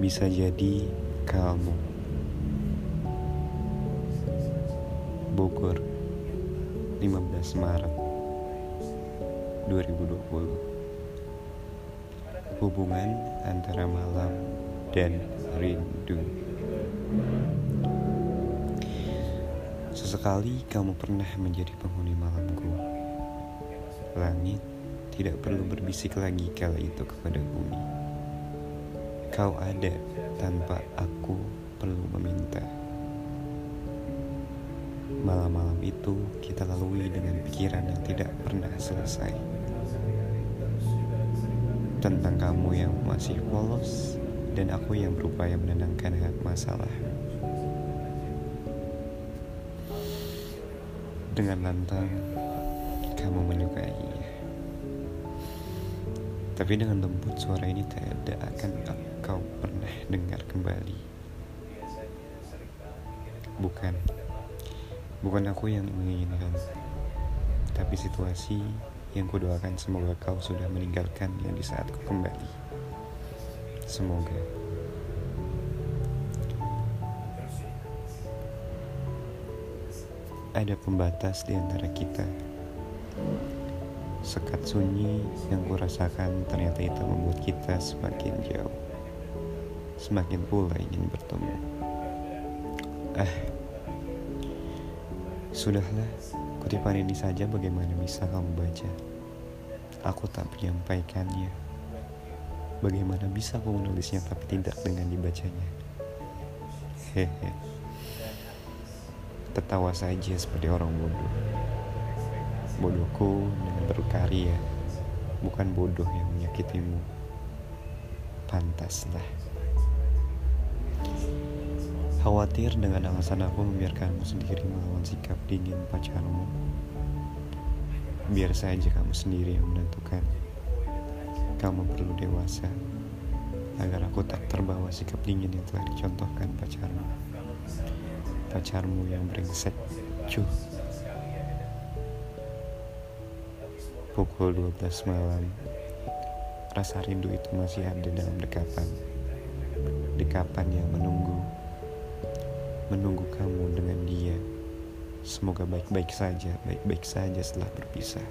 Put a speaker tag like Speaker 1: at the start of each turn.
Speaker 1: bisa jadi kamu. Bogor, 15 Maret 2020. Hubungan antara malam dan rindu. Sesekali kamu pernah menjadi penghuni malamku. Langit tidak perlu berbisik lagi kala itu kepada bumi. Kau ada tanpa aku perlu meminta. Malam-malam itu kita lalui dengan pikiran yang tidak pernah selesai. Tentang kamu yang masih polos dan aku yang berupaya menenangkan masalah. Dengan lantang, kamu menyukainya. Tapi dengan lembut suara ini ada akan kau pernah dengar kembali. Bukan, bukan aku yang menginginkan, tapi situasi yang kudoakan semoga kau sudah meninggalkannya di saat ku kembali. Semoga. Ada pembatas di antara kita Sekat sunyi yang kurasakan ternyata itu membuat kita semakin jauh. Semakin pula ingin bertemu. Eh, sudahlah, kutipan ini saja bagaimana bisa kamu baca. Aku tak menyampaikannya. Bagaimana bisa aku menulisnya tapi tidak dengan dibacanya? Hehe. Tertawa saja seperti orang bodoh bodohku dengan berkarya. Bukan bodoh yang menyakitimu. Pantaslah. Khawatir dengan alasan aku membiarkanmu sendiri melawan sikap dingin pacarmu. Biar saja kamu sendiri yang menentukan. Kamu perlu dewasa agar aku tak terbawa sikap dingin yang telah dicontohkan pacarmu. Pacarmu yang brengsek cuh Pukul 12 malam, rasa rindu itu masih ada dalam dekapan. Dekapan yang menunggu, menunggu kamu dengan dia. Semoga baik-baik saja, baik-baik saja setelah berpisah.